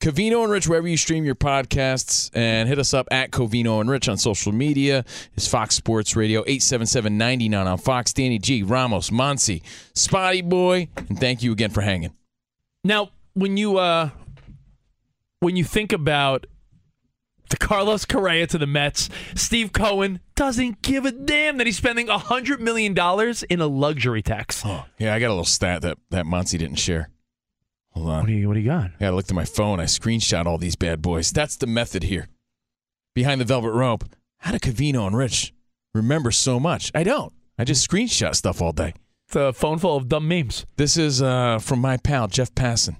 Covino and Rich, wherever you stream your podcasts, and hit us up at Covino and Rich on social media. It's Fox Sports Radio, 877-99 on Fox. Danny G, Ramos, Monsi, Spotty Boy, and thank you again for hanging. Now, when you uh, when you think about the Carlos Correa to the Mets, Steve Cohen doesn't give a damn that he's spending $100 million in a luxury tax. Oh, yeah, I got a little stat that, that Monsi didn't share. Hold on. What do you What do you got? Yeah, I looked at my phone. I screenshot all these bad boys. That's the method here. Behind the velvet rope. How do Covino and Rich remember so much? I don't. I just screenshot stuff all day. It's a phone full of dumb memes. This is uh, from my pal Jeff Passan.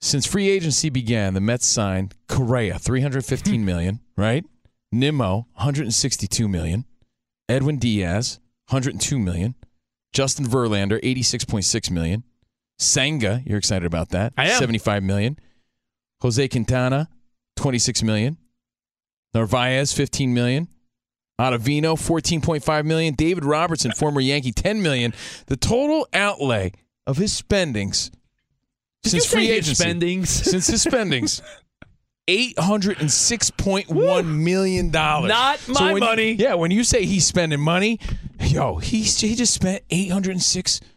Since free agency began, the Mets signed Correa, 315 million, right? Nimmo, 162 million. Edwin Diaz, 102 million. Justin Verlander, 86.6 million. Senga, you're excited about that. I am. 75 million. Jose Quintana, 26 million. Narvaez, 15 million. Ottavino, 14.5 million. David Robertson, former Yankee, 10 million. The total outlay of his spendings Did since free agency. Spendings? Since his spendings. Eight hundred and six point one million dollars. Not so my money. Yeah, when you say he's spending money, yo, he's he just spent eight hundred and six million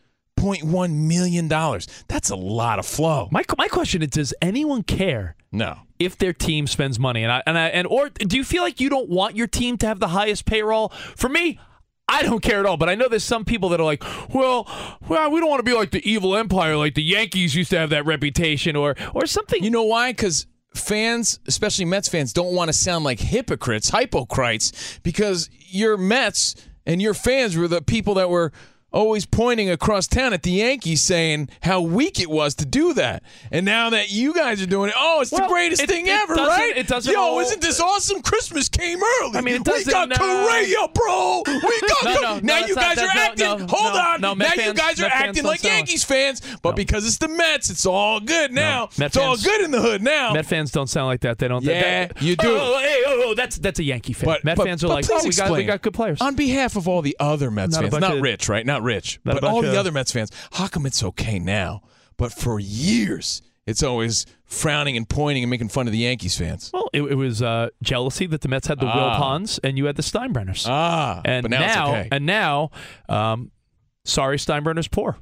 $1.1 million. That's a lot of flow. My, my question is Does anyone care? No. If their team spends money, and I, and I, and or do you feel like you don't want your team to have the highest payroll? For me, I don't care at all, but I know there's some people that are like, well, well, we don't want to be like the evil empire, like the Yankees used to have that reputation, or or something. You know why? Because fans, especially Mets fans, don't want to sound like hypocrites, hypocrites, because your Mets and your fans were the people that were always pointing across town at the Yankees saying how weak it was to do that. And now that you guys are doing it, oh, it's Well, the greatest it- thing it ever, right? it doesn't Yo, all- isn't this awesome? Christmas came early. I mean, it we got no. Uh, Correa, bro. We got No, no, no, now that's you guys are acting. no, hold no, on. no, now Met you guys are Met acting like sound- Yankees fans, but No. because it's the Mets, it's all good now. Met it's all fans- good in the hood now. Met fans don't sound like that. They don't. Yeah, that- you do. Oh, oh, hey, oh, oh, that's that's a Yankee fan. But, Met but- fans are like, oh, we got we got good players. On behalf of all the other Mets fans, not Rich, right? Not Rich, Not but bunch all the other Mets fans. How come it's okay now? But for years, it's always frowning and pointing and making fun of the Yankees fans. Well, it, it was uh, jealousy that the Mets had the Ah. Wilpons and you had the Steinbrenners. Ah, and but now, it's okay. and now, um, sorry, Steinbrenner's poor.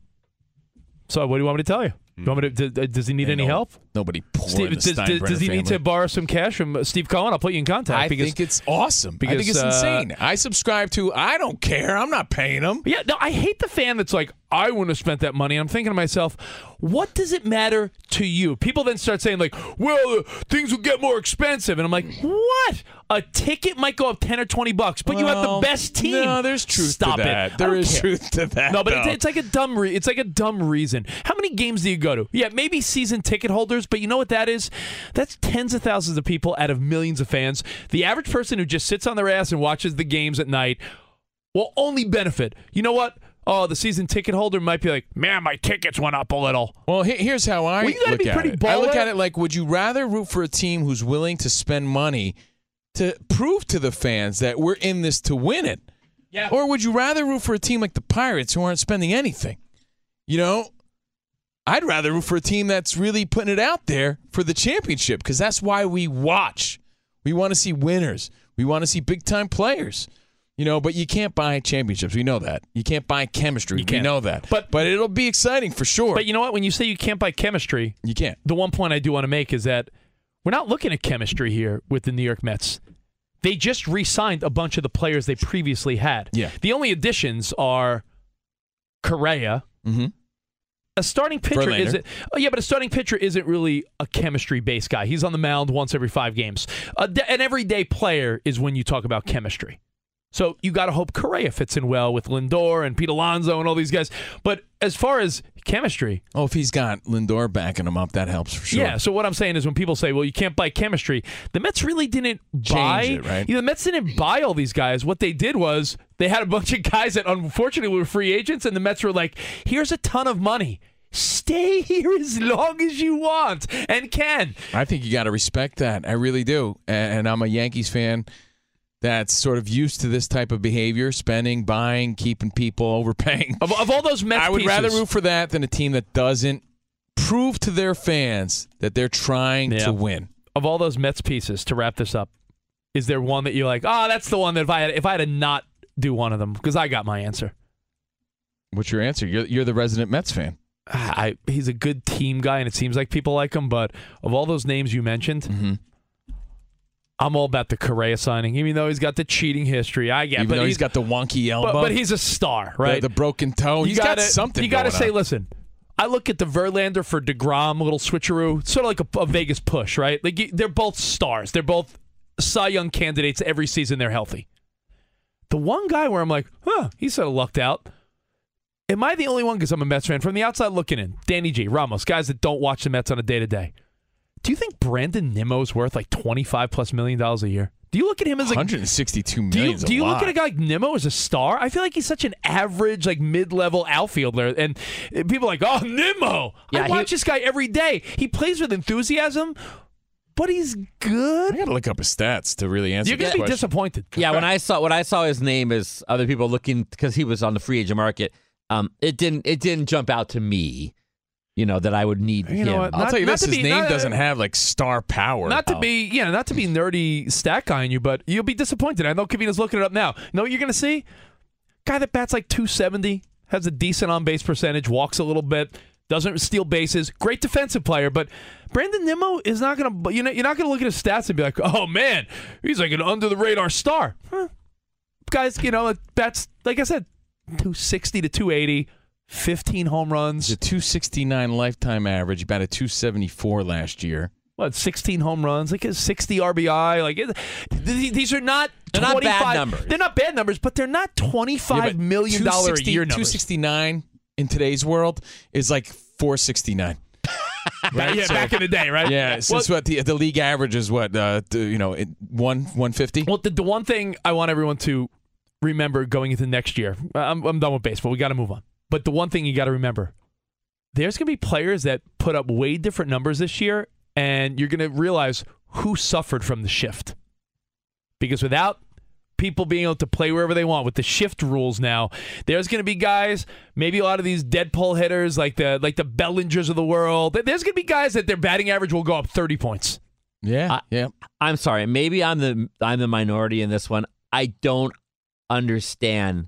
So what do you want me to tell you? You want me to, d- d- does he need Ain't any no- help? Nobody poor Steve, does, does, does he need family. to borrow some cash from uh, Steve Cohen? I'll put you in contact. I because, think it's awesome. I think it's uh, insane. I subscribe to. I don't care. I'm not paying them. Yeah, no, I hate the fan that's like, I wouldn't have spent that money. I'm thinking to myself, what does it matter to you? People then start saying like, well, uh, things will get more expensive, and I'm like, what? A ticket might go up ten or twenty bucks, but you have the best team. No, there's truth Stop to that. It. There is care. truth to that. No, but it's, it's like a dumb. Re- it's like a dumb reason. How many games do you go to? Yeah, maybe season ticket holders, but you know what that is? That's tens of thousands of people out of millions of fans. The average person who just sits on their ass and watches the games at night will only benefit. You know what? Oh, the season ticket holder might be like, man, my tickets went up a little. Well, he- here's how I Well, look be at it. I look at it like, would you rather root for a team who's willing to spend money to prove to the fans that we're in this to win it? Yeah. Or would you rather root for a team like the Pirates who aren't spending anything? You know, I'd rather root for a team that's really putting it out there for the championship because that's why we watch. We want to see winners. We want to see big time players. You know, but you can't buy championships. We know that. You can't buy chemistry. You can't. know that. But- but it'll be exciting for sure. But you know what? When you say you can't buy chemistry, you can't. the one point I do want to make is that we're not looking at chemistry here with the New York Mets. They just re-signed a bunch of the players they previously had. Yeah. The only additions are Correa. Mm-hmm. A starting pitcher Verlander. isn't. Oh yeah, but a starting pitcher isn't really a chemistry-based guy. He's on the mound once every five games. A, an everyday player is when you talk about chemistry. So you got to hope Correa fits in well with Lindor and Pete Alonso and all these guys. But as far as chemistry, Oh, if he's got Lindor backing him up, that helps for sure. yeah. So what I'm saying is, when people say, "Well, you can't buy chemistry," the Mets really didn't buy. it, right? You know, the Mets didn't buy all these guys. What they did was they had a bunch of guys that unfortunately were free agents, and the Mets were like, "Here's a ton of money. Stay here as long as you want and can." I think you got to respect that. I really do. And, and I'm a Yankees fan that's sort of used to this type of behavior spending, buying, keeping people, overpaying. Of, of all those Mets, pieces, I would pieces, rather root for that than a team that doesn't prove to their fans that they're trying Yeah. to win. of all those Mets pieces to wrap this up. Is there one that you're like, "Oh, that's the one that if I had if I had to not do one of them because I got my answer." What's your answer? You're, you're the resident Mets fan. I, he's a good team guy, and it seems like people like him. But of all those names you mentioned, Mm-hmm. I'm all about the Correa signing, even though he's got the cheating history. I get, Even but though he's got the wonky elbow, but, but he's a star, right? the, broken toe. you He's gotta, got something. You got to say, on. listen. I look at the Verlander for Degrom, little switcheroo, sort of like a, a Vegas push, right? Like they're both stars. They're both Cy Young candidates every season. They're healthy. The one guy where I'm like, huh, he's sort of lucked out. Am I the only one? Because I'm a Mets fan. From the outside looking in, Danny G, Ramos, guys that don't watch the Mets on a day to day. Do you think Brandon Nimmo's worth like 25 plus million dollars a year? Do you look at him as like 162 do you, do you look at a guy like Nimmo as a star? I feel like he's such an average, like mid-level outfielder, and people are like, oh, Nimmo. Yeah, I he- watch this guy every day. He plays with enthusiasm, but he's good. I got to look up his stats to really answer. That. You're gonna be question. disappointed. Yeah, when I saw when I saw his name as other people looking because he was on the free agent market, um, it didn't it didn't jump out to me, you know, that I would need You him. know what? I'll Not- tell you this: his be- name not- doesn't uh, have like star power. Not to Oh. be, yeah, not to be nerdy stat guy on you, but you'll be disappointed. I know Covino's looking it up now. Know what you're going to see? Guy that bats like 270, has a decent on base percentage, walks a little bit, doesn't steal bases. Great defensive player, but Brandon Nimmo is not going to. You know, you're not going to look at his stats and be like, "Oh man, he's like an under the radar star." Huh. Guys, you know, bats like I said, 260 to 280, 15 home runs. A 269 lifetime average. about a 274 last year. what 16 home runs like a 60 RBI like it, th- these are not They're not bad numbers. They're not bad numbers but they're not Yeah, twenty-five but million dollar a year numbers 269 in today's world is like 469. right? yeah back in the day right Yeah, since what the the league average is what uh you know one 150. well the, the one thing I want everyone to remember going into next year I'm, I'm done with baseball we got to move on but the one thing you got to remember there's going to be players that put up way different numbers this year and you're going to realize who suffered from the shift because without people being able to play wherever they want with the shift rules now there's going to be guys maybe a lot of these dead pull hitters like the like the bellingers of the world there's going to be guys that their batting average will go up 30 points Yeah, I- yeah. I'm sorry, maybe I'm the I'm the minority in this one. I don't understand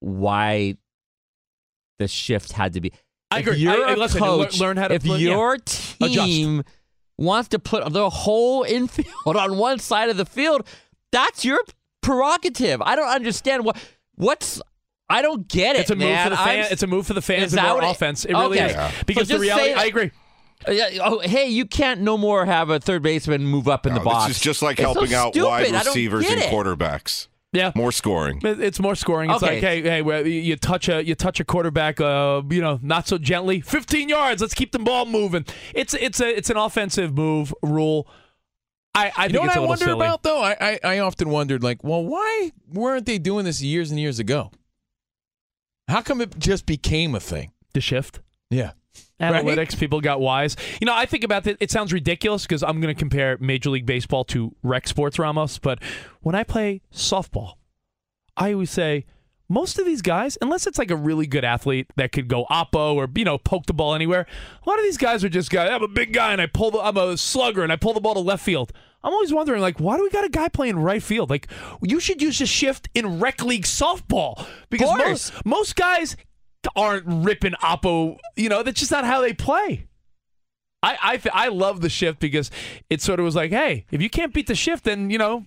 why the shift had to be. I if agree. you're I- I- a listen, coach, learn how to if learn- yeah. your Adjust. team wants to put the whole infield on one side of the field, that's your prerogative. I don't understand what what's. I don't get it. It's a move man. for the fan. I'm- it's a move for the fans and that more it- offense. It really Okay. is Yeah. because So the reality. say- I agree. Yeah, oh, hey, you can't no more have a third baseman move up in the box. This is just like It's so helping out stupid. wide receivers and it. quarterbacks. Yeah. More scoring. It's more scoring. It's Okay. like, hey, hey, well, you- you touch a you touch a quarterback, uh, you know, not so gently. Fifteen yards. Let's keep the ball moving. It's it's a it's an offensive move rule. I I You know what it's a I little wonder silly. about though? I, I I often wondered like, well, why weren't they doing this years and years ago? How come it just became a thing? the shift. Yeah. Right? analytics. People got wise. You know, I think about it. It sounds ridiculous because I'm going to compare Major League Baseball to rec sports, Ramos. But when I play softball, I always say most of these guys, unless it's like a really good athlete that could go oppo or you know poke the ball anywhere, a lot of these guys are just guys. I'm a big guy and I pull the. I'm a slugger and I pull the ball to left field. I'm always wondering, like, why do we got a guy playing right field? Like, you should use a shift in rec league softball because most most guys aren't ripping oppo. You know, that's just not how they play. I I th- I love the shift because it sort of was like, hey, if you can't beat the shift, then you know,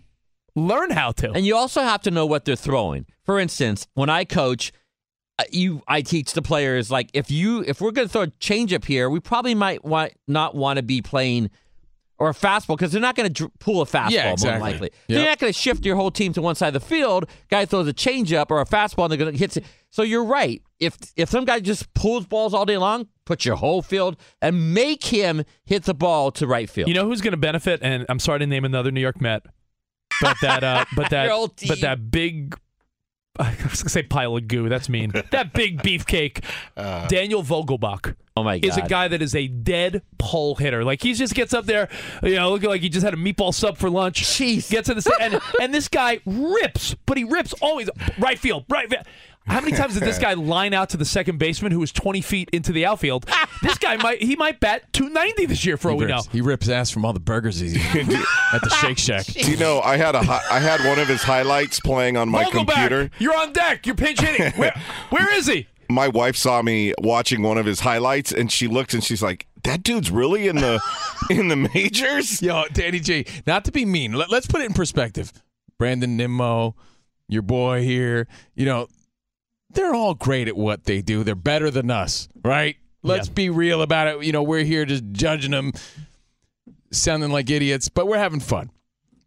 learn how to. And you also have to know what they're throwing. For instance, when I coach, uh, you I teach the players like if you if we're going to throw a changeup here, we probably might want not want to be playing or a fastball because they're not going to dr- pull a fastball Yeah, more exactly. than likely. Yep. They're not going to shift your whole team to one side of the field. Guy throws a changeup or a fastball and they're going to hit. it. So you're right. If if some guy just pulls balls all day long, put your whole field and make him hit the ball to right field. You know who's going to benefit? And I'm sorry to name another New York Met, but that uh, but that Your old but that big. I was gonna say pile of goo. That's mean. that big beefcake, Daniel Vogelbach. oh my god! is a guy that is a dead pull hitter. Like he just gets up there, you know, looking like he just had a meatball sub for lunch. Jeez. Gets in the and and this guy rips, but he rips always right field, right. field. How many times did this guy line out to the second baseman who was 20 feet into the outfield? this guy might he might bat 290 this year for all He we know. he rips ass from all the burgers he's eating at the Shake Shack. Do you know I had a hi- I had one of his highlights playing on my Vogelbach, computer. You're on deck. You're pinch hitting. Where, where is he? My wife saw me watching one of his highlights, and she looked and she's like, "That dude's really in the in the majors." Yo, Danny G, not to be mean, let, us put it in perspective. Brandon Nimmo, your boy here, you know, they're all great at what they do. They're better than us, right? Let's Yeah. be real about it. You know, we're here just judging them, sounding like idiots, but we're having fun.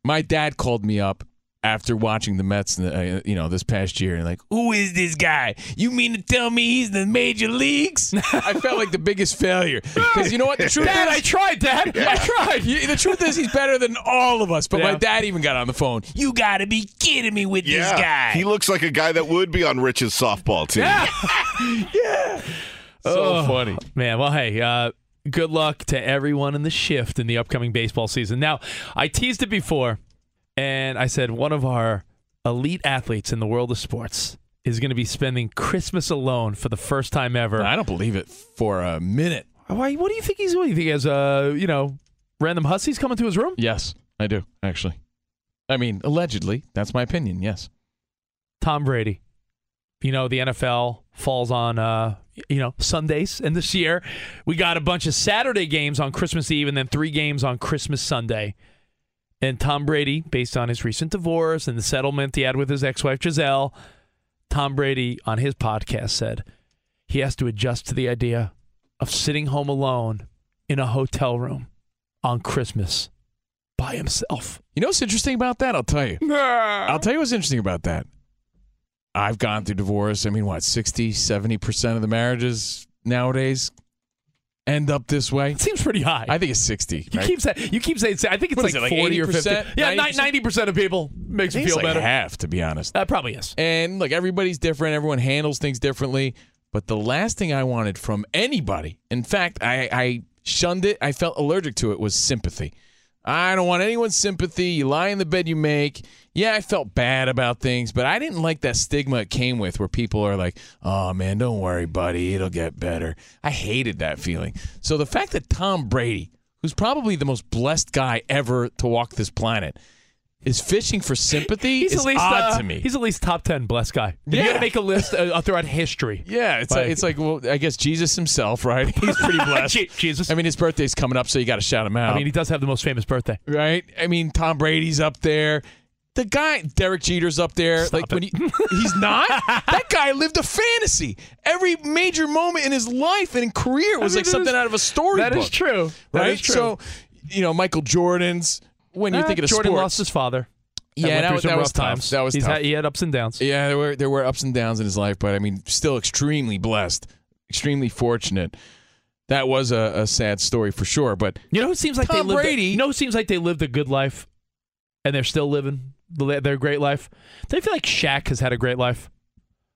My dad called me up after watching the Mets, uh, you know, this past year, and like, who is this guy? You mean to tell me he's in the major leagues? I felt like the biggest failure because you know what? The truth Dad, is, I tried, Dad. I tried. The truth is, he's better than all of us. But my dad even got on the phone. You got to be kidding me with this guy. he looks like a guy that would be on Rich's softball team. Yeah. So Oh, funny. Man, well, hey, uh, good luck to everyone in the shift in the upcoming baseball season. Now, I teased it before, and I said one of our elite athletes in the world of sports is going to be spending Christmas alone for the first time ever. I don't believe it for a minute. Why? What do you think he's doing? You think he has, uh, you know, random hussies coming to his room? Yes, I do actually. I mean, allegedly. That's my opinion. Yes. Tom Brady. You know, the NFL falls on uh, you know, Sundays and this year we got a bunch of Saturday games on Christmas Eve and then three games on Christmas Sunday. And Tom Brady, based on his recent divorce and the settlement he had with his ex-wife Gisele, Tom Brady on his podcast said he has to adjust to the idea of sitting home alone in a hotel room on Christmas by himself. You know what's interesting about that? I'll tell you. I'll tell you what's interesting about that. I've gone through divorce. I mean, what, 60, 70% of the marriages nowadays end up this way? It seems pretty high. I think it's 60. You right? keep saying you keep saying I think it's like, it, like 40 or 50. 80%? Yeah, 90%? ninety percent of people makes me feel like better. half, to be honest. That probably is. And look, everybody's different. Everyone handles things differently. But the last thing I wanted from anybody, in fact, I, I shunned it. I felt allergic to it. Was sympathy. I don't want anyone's sympathy. You lie in the bed you make. Yeah, I felt bad about things, but I didn't like that stigma it came with where people are like, oh man, don't worry, buddy. It'll get better. I hated that feeling. So the fact that Tom Brady, who's probably the most blessed guy ever to walk this planet, is fishing for sympathy He's is at least odd uh, to me. He's at least top ten blessed guy. If you got to make a list uh, throughout history. yeah, it's Like- like, it's like well, I guess Jesus himself, right? He's pretty blessed. Jesus. I mean, his birthday's coming up, so you got to shout him out. I mean, he does have the most famous birthday. right? I mean, Tom Brady's up there. The guy, Derek Jeter's up there. Stop like it. when he, he's not. that guy lived a fantasy. Every major moment in his life and career was I mean, like something is- out of a storybook. That is true. That right? is true. So, you know, Michael Jordan's. When you Uh, think of Jordan sports, lost his father. Yeah, that was- that was tough. times. That was. Had, he had ups and downs. Yeah, there were there were ups and downs in his life, but I mean, still extremely blessed, extremely fortunate. That was a, a sad story for sure. But You know who seems like Tom they lived. Brady- A, you know who seems like they lived a good life, and they're still living their great life. They feel like Shaq has had a great life.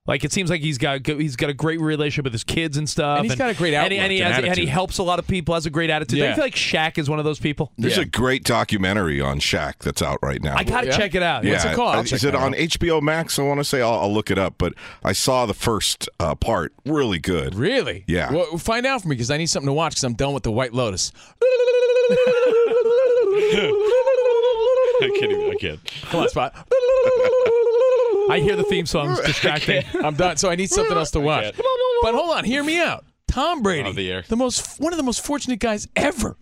Like it seems like he's got he's got a great relationship with his kids and stuff. And he's got a great and he, and he, has, and and he helps a lot of people. Has a great attitude. Yeah. I feel like Shaq is one of those people. There's Yeah. a great documentary on Shaq that's out right now. I gotta Yeah. check it out. yeah, What's it called? I'll is it on out. HBO Max? I want to say I'll, I'll look it up, but I saw the first uh, part. Really good. really, Yeah. Well, find out for me because I need something to watch because I'm done with the White Lotus. I can't. Even, I can't. Come on, Spot. I hear the theme songs distracting. I'm done. So I need something else to watch. But hold on, hear me out. Tom Brady, of the most one of the most fortunate guys ever,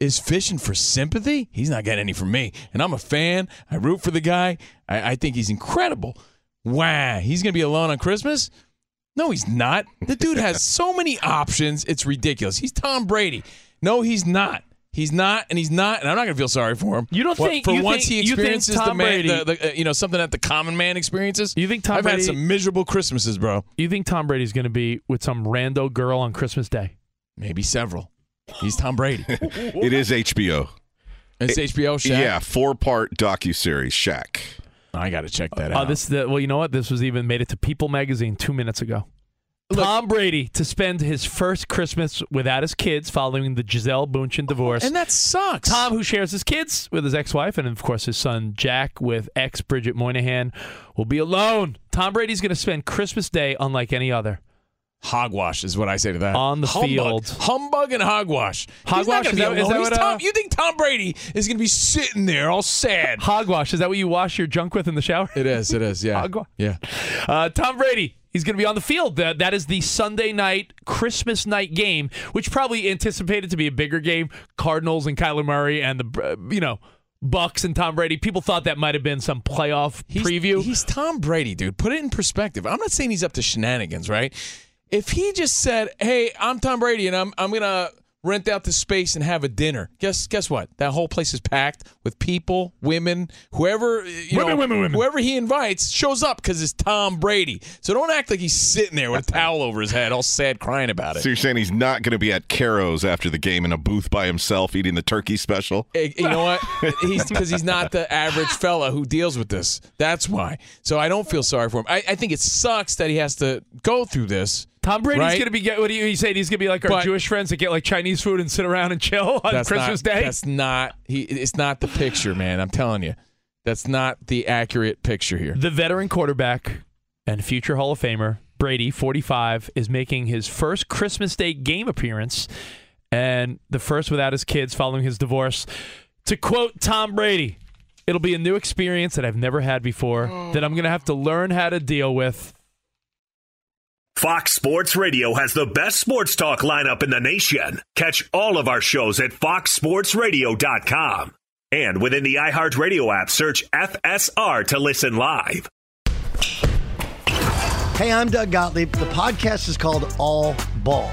is fishing for sympathy. He's not getting any from me, and I'm a fan. I root for the guy. I, I think he's incredible. Wow, he's gonna be alone on Christmas. No, he's not. The dude has so many options. It's ridiculous. He's Tom Brady. No, he's not. He's not, and he's not, and I'm not gonna feel sorry for him. You don't What- think- for you once think- he you think experiences the Tom man, Brady- the, the, uh, you know, something that the common man experiences. You think Tom I've Brady? had some miserable Christmases, bro. you think Tom Brady's going to be with some rando girl on Christmas Day? Maybe several. He's Tom Brady. It is HBO. It's HBO. Shaq? Yeah, four part docu series. Shaq. I got to check that Uh, out. this the well, you know what? This was even made it to People magazine two minutes ago. Tom Brady to spend his first Christmas without his kids following the Gisele Bündchen divorce. and that sucks. Tom, who shares his kids with his ex-wife and of course his son Jack with ex Bridget Moynahan, will be alone. Tom Brady's going to spend Christmas Day unlike any other. hogwash is what I say to that. On the Humbug. field. Humbug and hogwash. Hogwash, gonna is that- is that what, uh, Tom, you think Tom Brady is going to be sitting there all sad? Hogwash, is that what you wash your junk with in the shower? It is. It is. Yeah. Hogwash. Yeah. Uh, Tom Brady, he's going to be on the field. That, that is the Sunday night, Christmas night game, which probably anticipated to be a bigger game. Cardinals and Kyler Murray and the, uh, you know, Bucs and Tom Brady. People thought that might have been some playoff He's, preview. He's Tom Brady, dude. Put it in perspective. I'm not saying he's up to shenanigans, right? If he just said, "Hey, I'm Tom Brady, and I'm I'm gonna rent out the space and have a dinner," guess guess what? That whole place is packed with people, women, whoever you Women, know, women, women. whoever he invites shows up because it's Tom Brady. So don't act like he's sitting there with a towel over his head, all sad, crying about it. So you're saying he's not going to be at Caro's after the game in a booth by himself eating the turkey special? Eh, You know what? He's because he's not the average fella who deals with this. That's why. So I don't feel sorry for him. I, I think it sucks that he has to go through this. Tom Brady's Right? going to be, get, what do you, you say? He's going to be like our But- Jewish friends that get like Chinese food and sit around and chill on That's Christmas not, Day? That's not he. It's not the picture, man. I'm telling you, that's not the accurate picture here. The veteran quarterback and future Hall of Famer, Brady, 45, is making his first Christmas Day game appearance and the first without his kids following his divorce. To quote Tom Brady, it'll be a new experience that I've never had before that I'm going to have to learn how to deal with. Fox Sports Radio has the best sports talk lineup in the nation. Catch all of our shows at foxsportsradio.com. And within the iHeartRadio app, search FSR to listen live. Hey, I'm Doug Gottlieb. The podcast is called All Ball.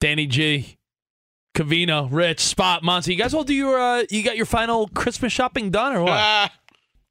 Danny G, Covino, Rich, Spot, Monty. You guys all do your uh, you got your final Christmas shopping done or what?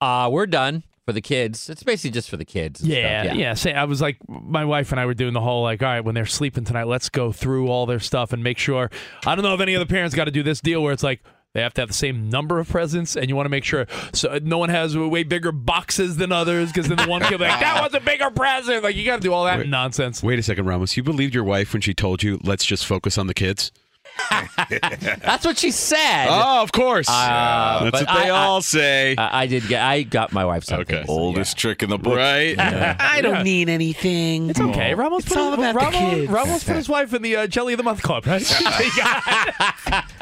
Uh, we're done for the kids. It's basically just for the kids. and Yeah, stuff, yeah. Say, I was like, my wife and I were doing the whole like, all right, when they're sleeping tonight, let's go through all their stuff and make sure. I don't know if any other parents got to do this deal where it's like they have to have the same number of presents, and you want to make sure so no one has way bigger boxes than others because then the one kid like that was a bigger present. Like you got to do all that Wait. nonsense. Wait a second, Ramos. You believed your wife when she told you, let's just focus on the kids? That's what she said. Oh, of course. Uh, That's what they I- I- all say. I, I did get. I got my wife something. Okay. Oldest trick in the book. Right? I don't need anything. It's okay. Ramos, It's put all his, about the kids. Ramos put his wife in the uh, Jelly of the Month club, right?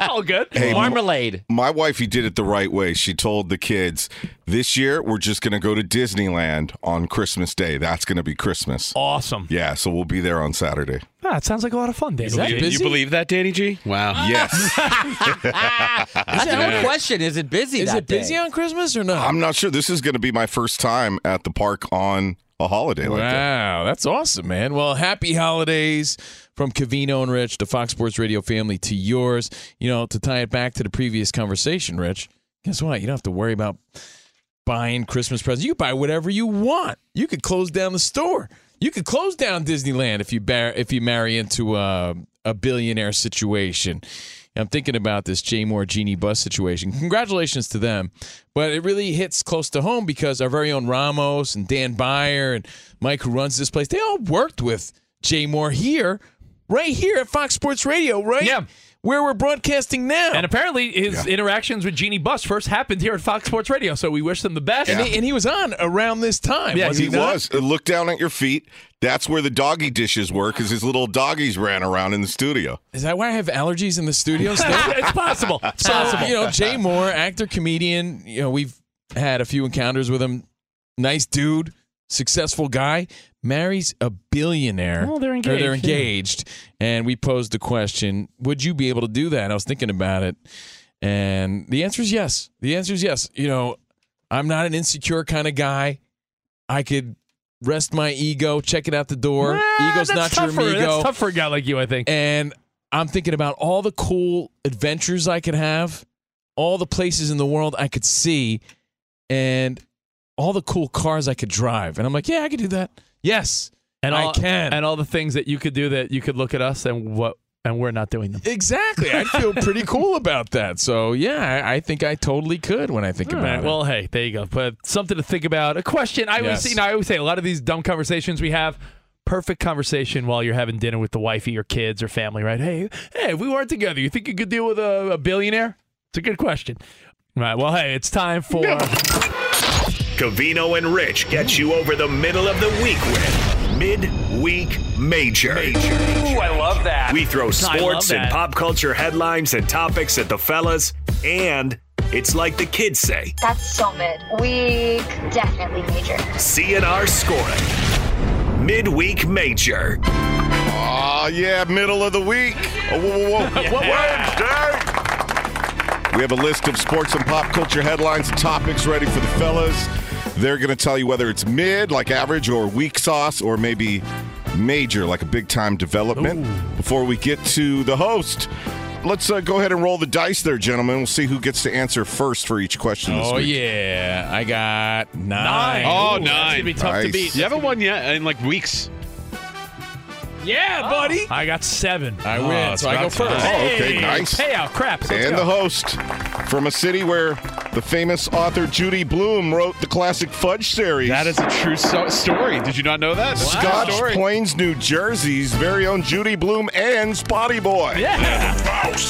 all good. Hey, Marmalade. My wifey did it the right way. She told the kids, this year we're just going to go to Disneyland on Christmas Day. That's going to be Christmas. Awesome. Yeah, so we'll be there on Saturday. Ah, it sounds like a lot of fun, Danny. You, you believe that, Danny G? Wow. Yes. That's a good question. Is it busy? Is that it busy day? on Christmas or not? I'm not sure. This is going to be my first time at the park on a holiday like that. Wow, that's awesome, man. Well, happy holidays from Covino and Rich, the Fox Sports Radio family, to yours. You know, to tie it back to the previous conversation, Rich, guess what? You don't have to worry about buying Christmas presents. You buy whatever you want. You could close down the store. You could close down Disneyland if you bar- if you marry into a, a billionaire situation. I'm thinking about this Jay Mohr Jeanie Buss situation. Congratulations to them. But it really hits close to home because our very own Ramos and Dan Byer and Mike, who runs this place, they all worked with Jay Mohr here, right here at Fox Sports Radio, right? Yeah. Where we're broadcasting now. And apparently, his interactions with Jeanie Buss first happened here at Fox Sports Radio, so we wish them the best. and, he, and he was on around this time. Yeah, was he he, was. Look down at your feet. That's where the doggy dishes were because his little doggies ran around in the studio. Is that why I have allergies in the studio still? it's possible. It's So, possible. you know, Jay Mohr, actor, comedian, you know, we've had a few encounters with him. Nice dude, successful guy, marries a billionaire. Oh, they're Or engaged, they're yeah. engaged. And we posed the question, would you be able to do that? I was thinking about it. And the answer is yes. The answer is yes. You know, I'm not an insecure kind of guy. I could rest my ego, check it out the door. Ah, Ego's not tough your ego. That's tough for a guy like you, I think. And I'm thinking about all the cool adventures I could have, all the places in the world I could see, and all the cool cars I could drive. And I'm like, yeah, I could do that. Yes, and I can. And all the things that you could do that you could look at us and what and we're not doing them. Exactly. I feel pretty cool about that. So yeah, I, I think I totally could when I think All about right, it. Well, hey, there you go. But something to think about. A question. I always, Yes. you know, I always say a lot of these dumb conversations we have. Perfect conversation while you're having dinner with the wifey or kids or family, right? Hey, hey, if we weren't together, you think you could deal with a, a billionaire? It's a good question. All right. Well, hey, it's time for. Covino and Rich get you over the middle of the week with Midweek Major. Ooh, I love that. We throw sports and pop culture headlines and topics at the fellas, and it's like the kids say That's so mid. Week definitely major. CNR scoring. Midweek Major. Oh, yeah, middle of the week. Oh, whoa, whoa, whoa. Wednesday. We have a list of sports and pop culture headlines and topics ready for the fellas. They're going to tell you whether it's mid, like average, or weak sauce, or maybe major, like a big time development. Before we get to the host, let's uh, go ahead and roll the dice there, gentlemen. We'll see who gets to answer first for each question this Oh week. yeah, I got nine. Oh, Ooh, that's gonna be tough to beat. You haven't won yet in like weeks. Yeah, buddy. I got seven. I win, Oh, so I go it's about first. Oh, okay, Hey, nice. Payout, crap. Let's and go. the host from a city where the famous author Judy Blume wrote the classic Fudge series. That is a true so- story. Did you not know that? That's a Scotch story. Plains, New Jersey's very own Judy Blume and Spotty Boy. Yeah.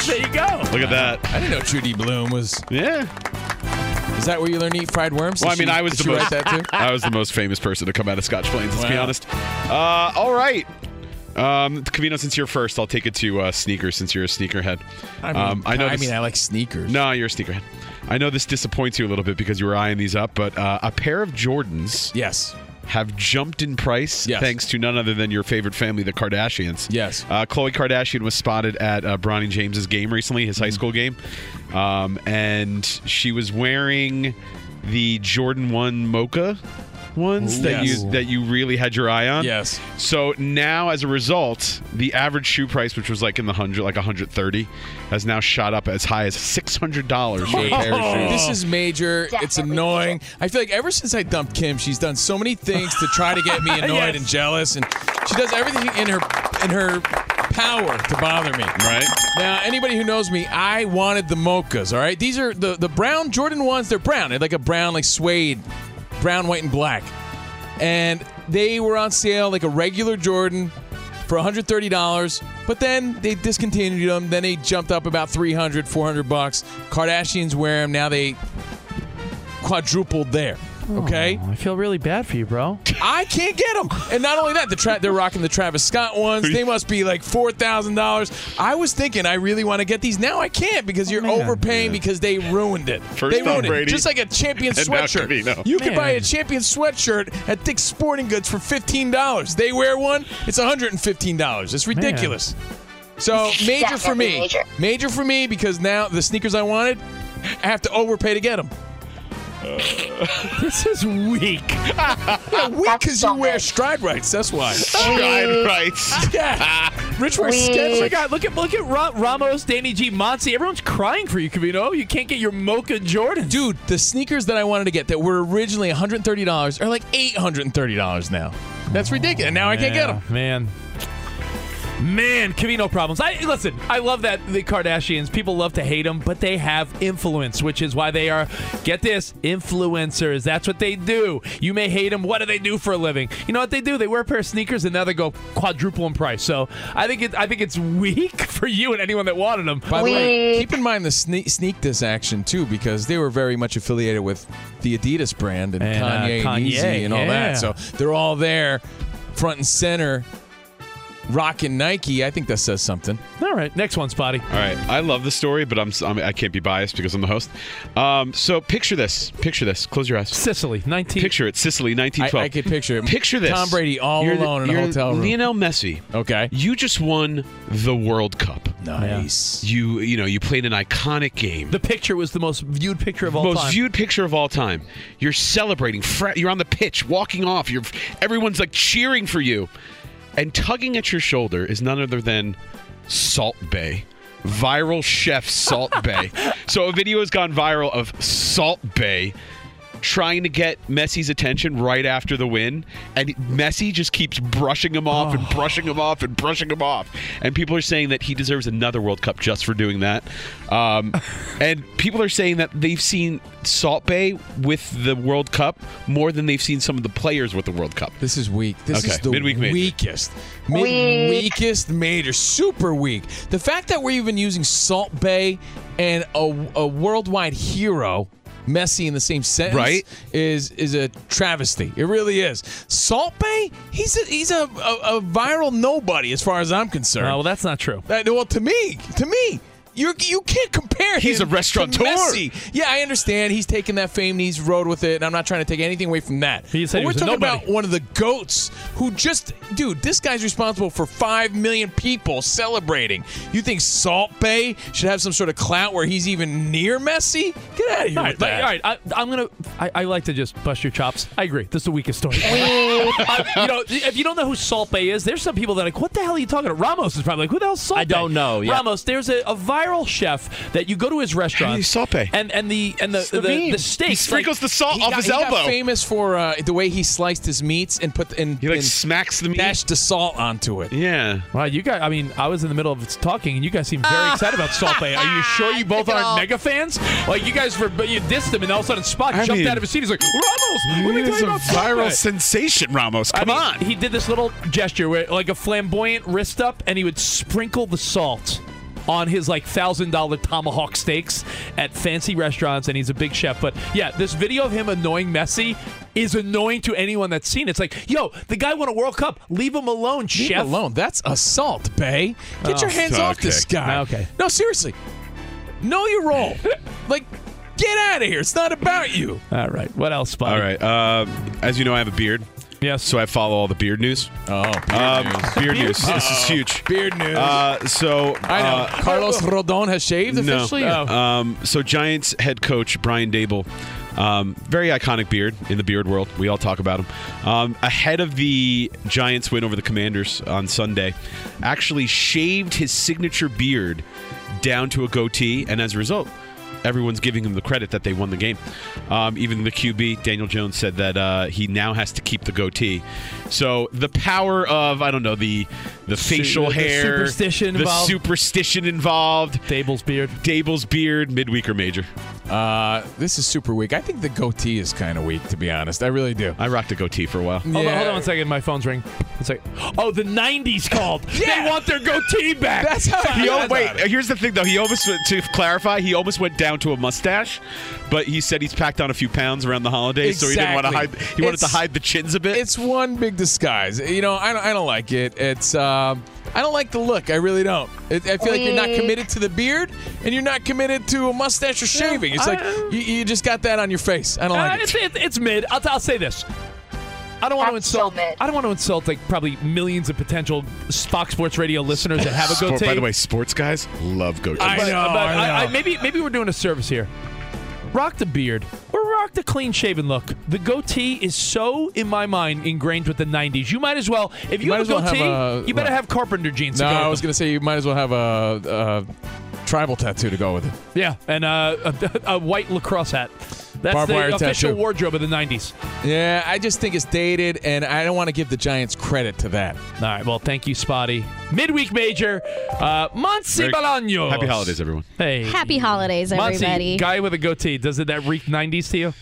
There you go. Look at that. I didn't know Judy Blume was. Yeah. Is that where you learn to eat fried worms? Well, I mean, she- I was the most. write that too. I was the most famous person to come out of Scotch Plains. Let's be honest. Uh, all right. Um, Covino, since you're first, I'll take it to uh, sneakers. Since you're a sneakerhead, I mean, um, I know. I this- mean, I like sneakers. No, you're a sneakerhead. I know this disappoints you a little bit because you were eyeing these up, but uh, a pair of Jordans, yes, have jumped in price Yes. thanks to none other than your favorite family, the Kardashians. Yes. Uh, Khloe Kardashian was spotted at uh, Bronny James's game recently, his high Mm-hmm. school game, um, and she was wearing the Jordan One Mocha ones Ooh. that Yes. you that you really had your eye on. Yes. So now, as a result, the average shoe price, which was like in the hundred, like 130, has now shot up as high as six hundred dollars for a pair of shoes. This is major. It's annoying. I feel like ever since I dumped Kim, she's done so many things to try to get me annoyed Yes. and jealous, and she does everything in her in her power to bother me. Right. Now, anybody who knows me, I wanted the mochas. All right, these are the the brown Jordan ones. They're brown. They're like a brown, like suede, brown, white, and black, and they were on sale like a regular Jordan for $130 but then they discontinued them then they jumped up about 300 400 bucks. Kardashians wear them now they quadrupled there Oh, okay? Oh, I feel really bad for you, bro. i can't get them and not only that the tra- they're rocking the travis scott ones. They must be like $4000 i was thinking i really want to get these. Now i can't because oh, you're overpaying because they ruined it. First they off, ruined it. Just like a champion And now sweatshirt. Covino. you can buy a champion sweatshirt at dick's sporting goods for $15 they wear one it's $115 it's ridiculous. So major for me. major. Major for me because now the sneakers I wanted, I have to overpay to get them. This is weak. Yeah, weak because you wear Stride Rites. That's why. Stride Rites. Yeah. Rich wears Oh sketch. my God! Look at look at Ra- Ramos, Danny G, Monty. Everyone's crying for you, Covino. You can't get your Mocha Jordan. Dude, the sneakers that I wanted to get that were originally $130 are like $830 now. That's ridiculous. And now I can't get them. Man. Man, Covino problems. I listen. I love that the Kardashians. People love to hate them, but they have influence, which is why they are. Get this, influencers. That's what they do. You may hate them. What do they do for a living? You know what they do? They wear a pair of sneakers and now they go quadruple in price. So I think it. I think it's weak for you and anyone that wanted them. By the way, keep in mind the sneak, sneak this action too, because they were very much affiliated with the Adidas brand and, And, uh, Kanye, and Kanye, Yeezy and all yeah. that. So they're all there, front and center, rocking Nike. I think that says something. All right, next one, Spotty. All right, I love the story, but I'm, I'm I can't be biased because I'm the host. Um, so picture this, picture this. Close your eyes. Sicily, 19. Picture it, Sicily, 1912. I could picture it. Picture this. Tom Brady all You're the- alone in a you're hotel room. Lionel Messi. Okay. You just won the World Cup. Nice. You you know you played an iconic game. The picture was the most viewed picture of all most time. viewed picture of all time. You're celebrating. You're on the pitch, walking off. You're everyone's like cheering for you, and tugging at your shoulder is none other than Salt Bae, viral chef Salt Bae. So a video has gone viral of Salt Bae trying to get Messi's attention right after the win, and Messi just keeps brushing him off and brushing him off and brushing him off. And people are saying that he deserves another World Cup just for doing that. Um, and people are saying that they've seen Salt Bae with the World Cup more than they've seen some of the players with the World Cup. This is weak. This Okay, is the midweek major. weakest. Mid- Weak. weakest major. Super weak. The fact that we're even using Salt Bae and a, a worldwide hero Messi in the same sentence Right. is is a travesty. It really is. Salt Bae, he's a, he's a, a, a viral nobody as far as I'm concerned. Oh, well, that's not true. Uh, well, to me, to me, you you can't compare. He's him a restaurateur. to Messi. Yeah, I understand. He's taken that fame and he's rode with it, and I'm not trying to take anything away from that. He said but he we're was a talking nobody. about one of the goats who just, dude, this guy's responsible for five million people celebrating. You think Salt Bae should have some sort of clout where he's even near Messi? Get out of here all right, with that. All right I, I'm gonna. I, I like to just bust your chops. I agree. This is the weakest story. Uh, you know, if you don't know who Salt Bae is, there's some people that are like, "What the hell are you talking about?" Ramos is probably like, "Who the hell Salt Bae? I don't know, yeah. Ramos, there's a, a viral chef that you go to his restaurant. he's Salt Bae. And and the and the the, the, the steaks. He sprinkles the salt off got, his he got elbow. famous for uh, the way he sliced his meats and put and He like and smacks the meat. dashed the salt onto it. Yeah. Wow, you guys. I mean, I was in the middle of talking, and you guys seem very excited about Salt Bae. Are you sure you both aren't mega fans? Like you guys, were, but you dissed him, and all of a sudden, Spot I jumped mean- out of his seat. He's like, Ramos, what are He you talking about viral Bae?" sensation, Ramos. I Come mean, on. He did this little gesture where, like a flamboyant wrist up, and he would sprinkle the salt on his like thousand dollar tomahawk steaks at fancy restaurants, and he's a big chef. But yeah, this video of him annoying Messi is annoying to anyone that's seen. it. It's like, yo, the guy won a World Cup. Leave him alone, Leave chef. him alone. That's assault, Bay. Get Oh, your hands off this guy. Okay. No, seriously. Know your role. like, get out of here. It's not about you. All right, what else, Spot? All right. Uh, as you know, I have a beard. Yes. So I follow all the beard news. Oh, beard Um, news. beard news. This is huge. Beard news. Uh, so I know. uh, Carlos Rodon has shaved no. officially. Um, so Giants head coach Brian Daboll, um, very iconic beard in the beard world. We all talk about him. Um, ahead of the Giants win over the Commanders on Sunday, actually shaved his signature beard down to a goatee, and as a result. Everyone's giving him the credit that they won the game. Um, even the QB, Daniel Jones, said that uh, he now has to keep the goatee. So the power of I don't know the the facial the hair, superstition the involved. superstition involved, Daboll's beard. Daboll's beard, midweek or major. Uh, this is super weak. I think the goatee is kind of weak, to be honest. I really do. I rocked a goatee for a while. Hold, on, hold on one second. My phone's ringing. It's like, oh, the '90s called. Yeah. They want their goatee back. That's how He I al- wait, here's the thing though. He almost went, to clarify, he almost went down to a mustache, but he said he's packed on a few pounds around the holidays, so he didn't want to hide. Exactly. He wanted to hide the chins a bit. It's one big disguise. You know, I don't, I don't like it. It's um, I don't like the look. I really don't. I feel like you're not committed to the beard, and you're not committed to a mustache or shaving. It's like you, you just got that on your face. I don't Uh, like it's, it. it, it's mid. I'll, I'll say this. I don't want to That's so insult. mid. I don't want to insult like probably millions of potential Fox Sports Radio listeners that have a Sport- goatee. by the way, sports guys love goatees. I know, but I know. maybe maybe we're doing a service here. Rock the beard or rock the clean shaven look. The goatee is so, in my mind, ingrained with the '90s. You might as well, if you, might have a well have goatee, a- you better have carpenter jeans. No, to go I was gonna say you might as well have a, a tribal tattoo to go with it. Yeah, and uh, a, a white lacrosse hat. That's Barbed the wire official tattoo. wardrobe of the '90s. Yeah, I just think it's dated, and I don't want to give the Giants credit to that. All right, well, thank you, Spotty. Midweek major, uh, Monsi Very- Bolaños. Happy holidays, everyone. Hey, Happy holidays, Monsi, everybody. guy with a goatee. Does it that reek '90s to you?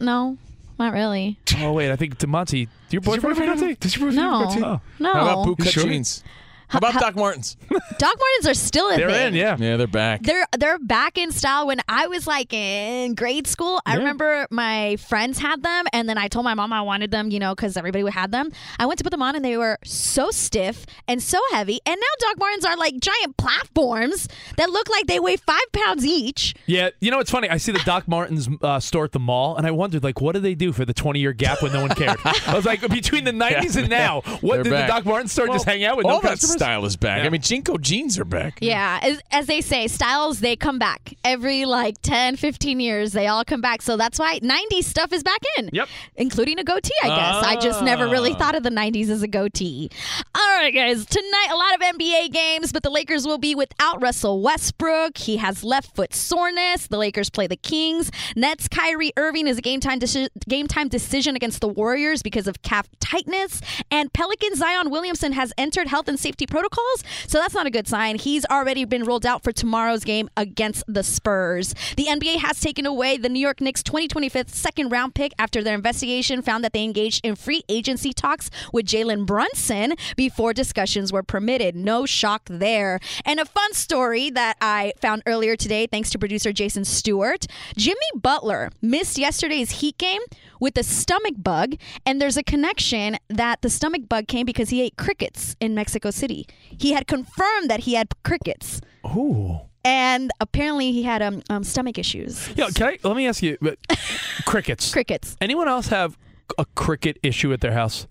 no, not really. Oh wait, I think to Monty. Do your boyfriend have a goatee? Does your No, no. How about boot cut sure? jeans? How about Doc Martens? Doc Martens are still a They're thing. in, yeah. Yeah, they're back. They're they're back in style. When I was like in grade school, I Yeah. remember my friends had them, and then I told my mom I wanted them, you know, because everybody had them. I went to put them on, and they were so stiff and so heavy. And now Doc Martens are like giant platforms that look like they weigh five pounds each. Yeah, you know it's funny. I see the Doc Martens uh, store at the mall, and I wondered like, what do they do for the 20 year gap when no one cared? I was like, between the 90s and now, what They're did back. the Doc Martens store just hang out with all no that customers? Style is back. Yeah. I mean, JNCO jeans are back. Yeah, as, as they say, styles they come back every like 10, 15 years. They all come back. So that's why 90s stuff is back in. Yep. Including a goatee, I guess. I just never really Ah. thought of the 90s as a goatee. All right, guys. Tonight, a lot of NBA games, but the Lakers will be without Russell Westbrook. He has left foot soreness. The Lakers play the Kings. Nets Kyrie Irving is a game time deci- game time decision against the Warriors because of calf tightness. And Pelican Zion Williamson has entered health and safety protocols. So that's not a good sign. He's already been ruled out for tomorrow's game against the Spurs. The NBA has taken away the New York Knicks 2025 second round pick after their investigation found that they engaged in free agency talks with Jalen Brunson before discussions were permitted. No shock there. And a fun story that I found earlier today, thanks to producer Jason Stewart Jimmy Butler missed yesterday's Heat game with a stomach bug, and there's a connection that the stomach bug came because he ate crickets in Mexico City. He had confirmed that he had crickets. Ooh. And apparently he had um, um stomach issues. Yeah, can I let me ask you but crickets. Crickets. Anyone else have a cricket issue at their house?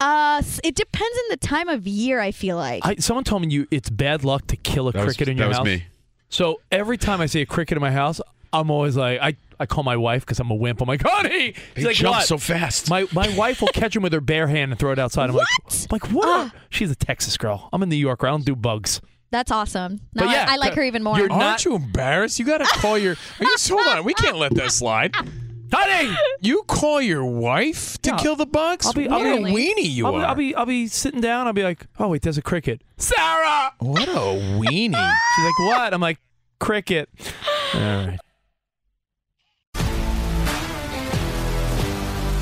Uh, it depends on the time of year. I feel like. I, someone told me you it's bad luck to kill a That was- cricket in that your was house. me. So every time I see a cricket in my house, I'm always like, I, I call my wife because I'm a wimp. I'm like, honey, He She's like, jumps "What?" so fast. My my wife will catch him with her bare hand and throw it outside. I'm What? like, I'm like what? are-" She's a Texas girl. I'm in New York. I don't do bugs. That's awesome. Now But yeah, I, I like uh, her even more. you're Aren't not- you embarrassed? You got to call your. Are you, hold on, we can't let that slide. Honey, you call your wife to Yeah. kill the bugs? I'll be, what I'll a be, weenie you I'll are! Be, I'll be, I'll be sitting down. I'll be like, oh wait, there's a cricket. Sarah. what a weenie! She's like, what? I'm like, cricket. All right.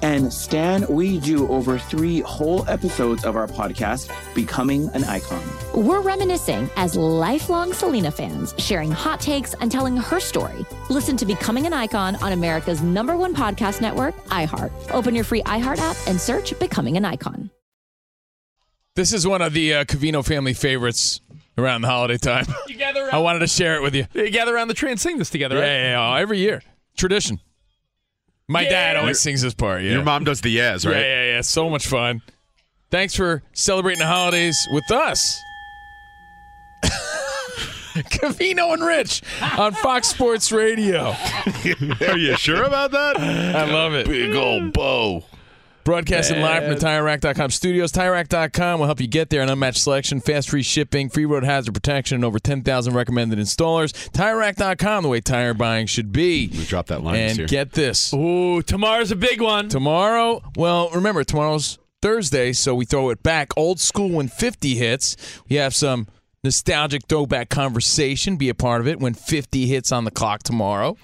And Stan, we do over three whole episodes of our podcast, Becoming an Icon. We're reminiscing as lifelong Selena fans, sharing hot takes and telling her story. Listen to Becoming an Icon on America's number one podcast network, iHeart. Open your free iHeart app and search Becoming an Icon. This is one of the uh, Covino family favorites around the holiday time. You gather around, I wanted to share it with you. you gather around the tree and sing this together, Yeah, right? yeah, yeah, every year. Tradition. My dad always sings this part. Yeah. Your mom does the yes, right? Yeah, yeah, yeah. So much fun. Thanks for celebrating the holidays with us. Covino and Rich on Fox Sports Radio. Are you sure about that? I love it. Big old bow. Broadcasting live from the TireRack.com studios. TireRack.com will help you get there. An unmatched selection, fast free shipping, free road hazard protection, and over 10,000 recommended installers. TireRack.com, the way tire buying should be. We dropped that line And this get this. Ooh, tomorrow's a big one. Tomorrow, well, remember, tomorrow's Thursday, so we throw it back. Old school when 50 hits. We have some nostalgic throwback conversation. Be a part of it when 50 hits on the clock tomorrow.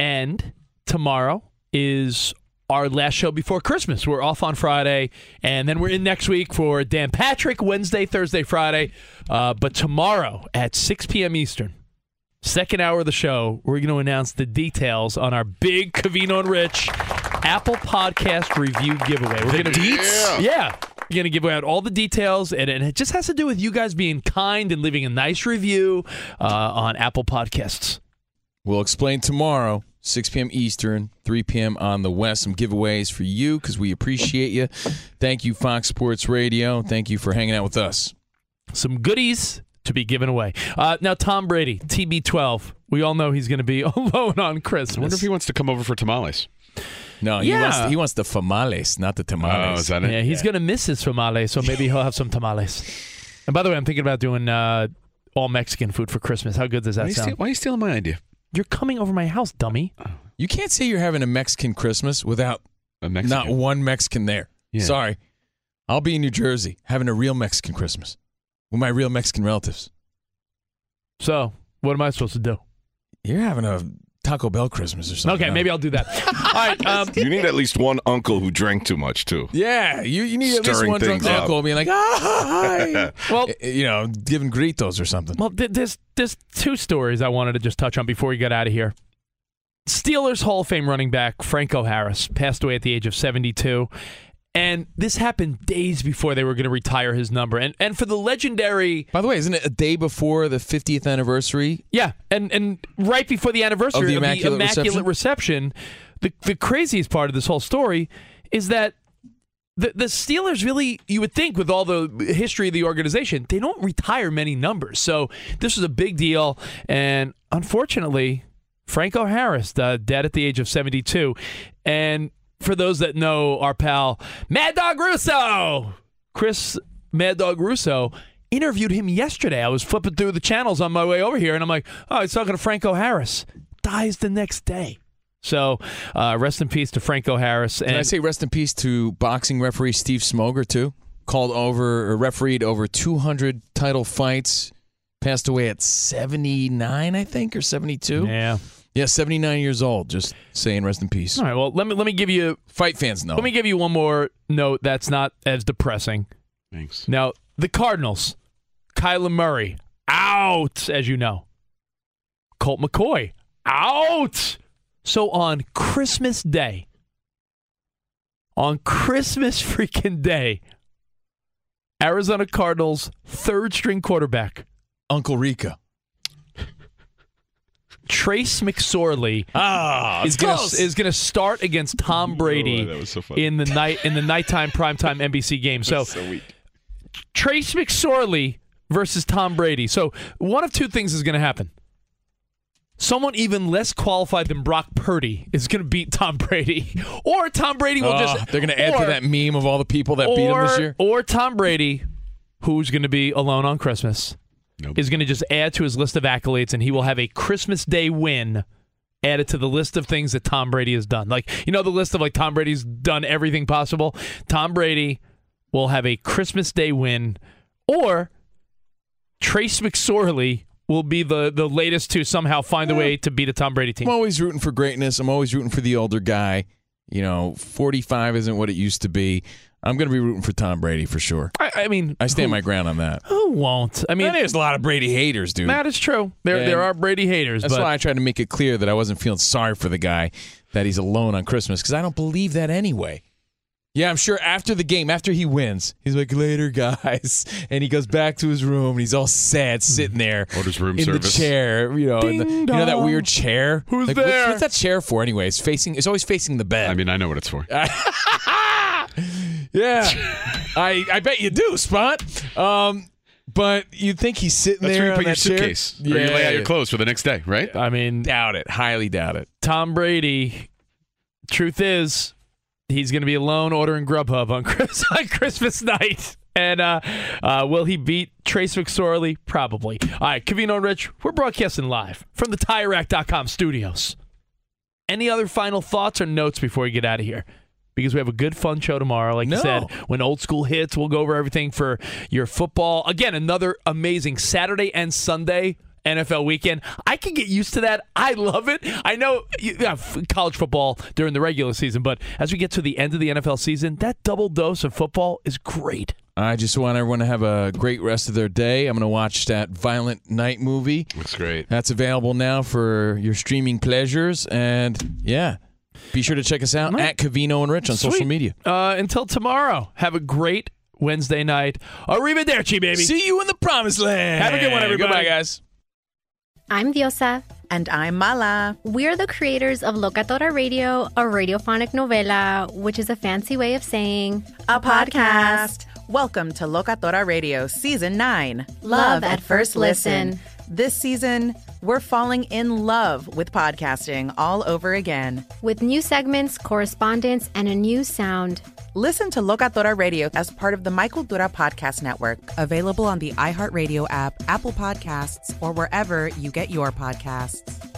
And tomorrow is our last show before Christmas. We're off on Friday, and then we're in next week for Dan Patrick, Wednesday, Thursday, Friday. Uh, but tomorrow at 6 p.m. Eastern, second hour of the show, we're going to announce the details on our big Covino and Rich Apple Podcast review giveaway. We're gonna, deets? Yeah. We're going to give out all the details, and, and it just has to do with you guys being kind and leaving a nice review uh, on Apple Podcasts. We'll explain tomorrow, 6 p.m. Eastern, 3 p.m. on the West. Some giveaways for you because we appreciate you. Thank you, Fox Sports Radio. Thank you for hanging out with us. Some goodies to be given away. Uh, now, Tom Brady, TB12. We all know he's going to be alone on Christmas. I wonder if he wants to come over for tamales. No, he Yeah. wants he wants the famales, not the tamales. Oh, is that it? Yeah, he's going to miss his tamales, so maybe he'll have some tamales. And by the way, I'm thinking about doing uh, all Mexican food for Christmas. How good does that are, you sound? steal- why are you stealing my idea? You're coming over my house, dummy. Oh. You can't say you're having a Mexican Christmas without A Mexican. not one Mexican there. Yeah. Sorry. I'll be in New Jersey having a real Mexican Christmas with my real Mexican relatives. So, what am I supposed to do? You're having a Taco Bell Christmas or something. Okay, maybe I'll do that. all right. Um, You need at least one uncle who drank too much too. Yeah, you, you need at least Stirring one drunk things up. uncle being like, ah, hi. well, you know, giving gritos or something. Well, th- there's there's two stories I wanted to just touch on before we get out of here. Steelers Hall of Fame running back Franco Harris passed away at the age of 72. And this happened days before they were going to retire his number. And and for the legendary By the way, isn't it a day before the 50th anniversary? Yeah, and and right before the anniversary Of the of the Immaculate Immaculate Reception, the the craziest part of this whole story is that the the Steelers really you would think with all the history of the organization, they don't retire many numbers. So this was a big deal and unfortunately, Franco Harris uh, dead at the age of 72 and for those that know our pal Mad Dog Russo, Chris Mad Dog Russo interviewed him yesterday. I was flipping through the channels on my way over here, and I'm like, oh, he's talking to Franco Harris. Dies the next day. So uh, rest in peace to Franco Harris. Can I say rest in peace to boxing referee Steve Smoger too? Called over or refereed over 200 title fights. Passed away at 79, I think, or 72. Yeah. Yeah, 79 years old. Just saying rest in peace. All right. Well, let me let me give you Fight fans know. let me give you one more note that's not as depressing. Thanks. Now the Cardinals, Kyler Murray out, as you know. Colt McCoy out. So on Christmas Day, on Christmas freaking Day, Arizona Cardinals third string quarterback Uncle Rico. Trace McSorley Ah, is gonna is gonna start against Tom Brady was so in the night in the nighttime primetime NBC game. So, so weak. Trace McSorley versus Tom Brady. So one of two things is going to happen. Someone even less qualified than Brock Purdy is going to beat Tom Brady, or Tom Brady will Ah, just they're going to add or- to that meme of all the people that beat him this year. Or Tom Brady, who's going to be alone on Christmas, is going to just add to his list of accolades, and he will have a Christmas Day win added to the list of things that Tom Brady has done. Like you know the list of like Tom Brady's done everything possible. Tom Brady will have a Christmas Day win, or Trace McSorley will be the the latest to somehow find a way to beat a Tom Brady team. I'm always rooting for greatness. I'm always rooting for the older guy. You know, 45 isn't what it used to be. I'm going to be rooting for Tom Brady for sure. I, I mean, I stand who- my ground on that. Who won't? I mean, there's a lot of Brady haters, dude. that is true. There And there are Brady haters, That's but why I tried to make it clear that I wasn't feeling sorry for the guy that he's alone on Christmas because I don't believe that anyway. Yeah, I'm sure after the game, after he wins, he's like, later, guys. And he goes back to his room and he's all sad sitting there Orders room in service. the chair. You know, in the- you know that weird chair? Who's Like, what's- there? What's, that chair for, anyways? Facing, it's always facing the bed. I mean, I know what it's for. yeah. I, I bet you do, Spot. Um, but you think he's sitting there. That's there where you on put your chair? suitcase. Or you lay out your clothes for the next day, right? I mean, Doubt it. Highly doubt it. Tom Brady. Truth is, he's going to be alone ordering Grubhub on, Chris, on Christmas night. And uh, uh, will he beat Trace McSorley? Probably. All right, Covino and Rich, we're broadcasting live from the TireRack.com studios. Any other final thoughts or notes before we get out of here? Because we have a good, fun show tomorrow. Like No. you said, when old school hits, we'll go over everything for your football. Again, another amazing Saturday and Sunday NFL weekend. I can get used to that. I love it. I know you have college football during the regular season, but as we get to the end of the NFL season, that double dose of football is great. I just want everyone to have a great rest of their day. I'm going to watch that Violent Night movie. Looks great. That's available now for your streaming pleasures. And yeah, be sure to check us out at Covino and Rich on social media. Uh, until tomorrow, have a great Wednesday night. Arrivederci, baby. See you in the promised land. Have a good one, everybody. Goodbye, guys. I'm Diosa. And I'm Mala. We're the creators of Locatora Radio, a radiophonic novela, which is a fancy way of saying a podcast. Welcome to Locatora Radio Season 9 Love at First Listen. This season, we're falling in love with podcasting all over again. With new segments, correspondence, and a new sound. Listen to Locatora Radio as part of the My Cultura Podcast Network, available on the iHeartRadio app, Apple Podcasts, or wherever you get your podcasts.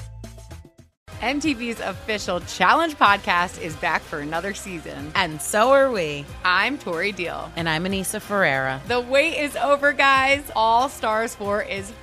MTV's official Challenge podcast is back for another season. And so are we. I'm Tori Deal. And I'm Aneesa Ferreira. The wait is over, guys. All Stars 4 is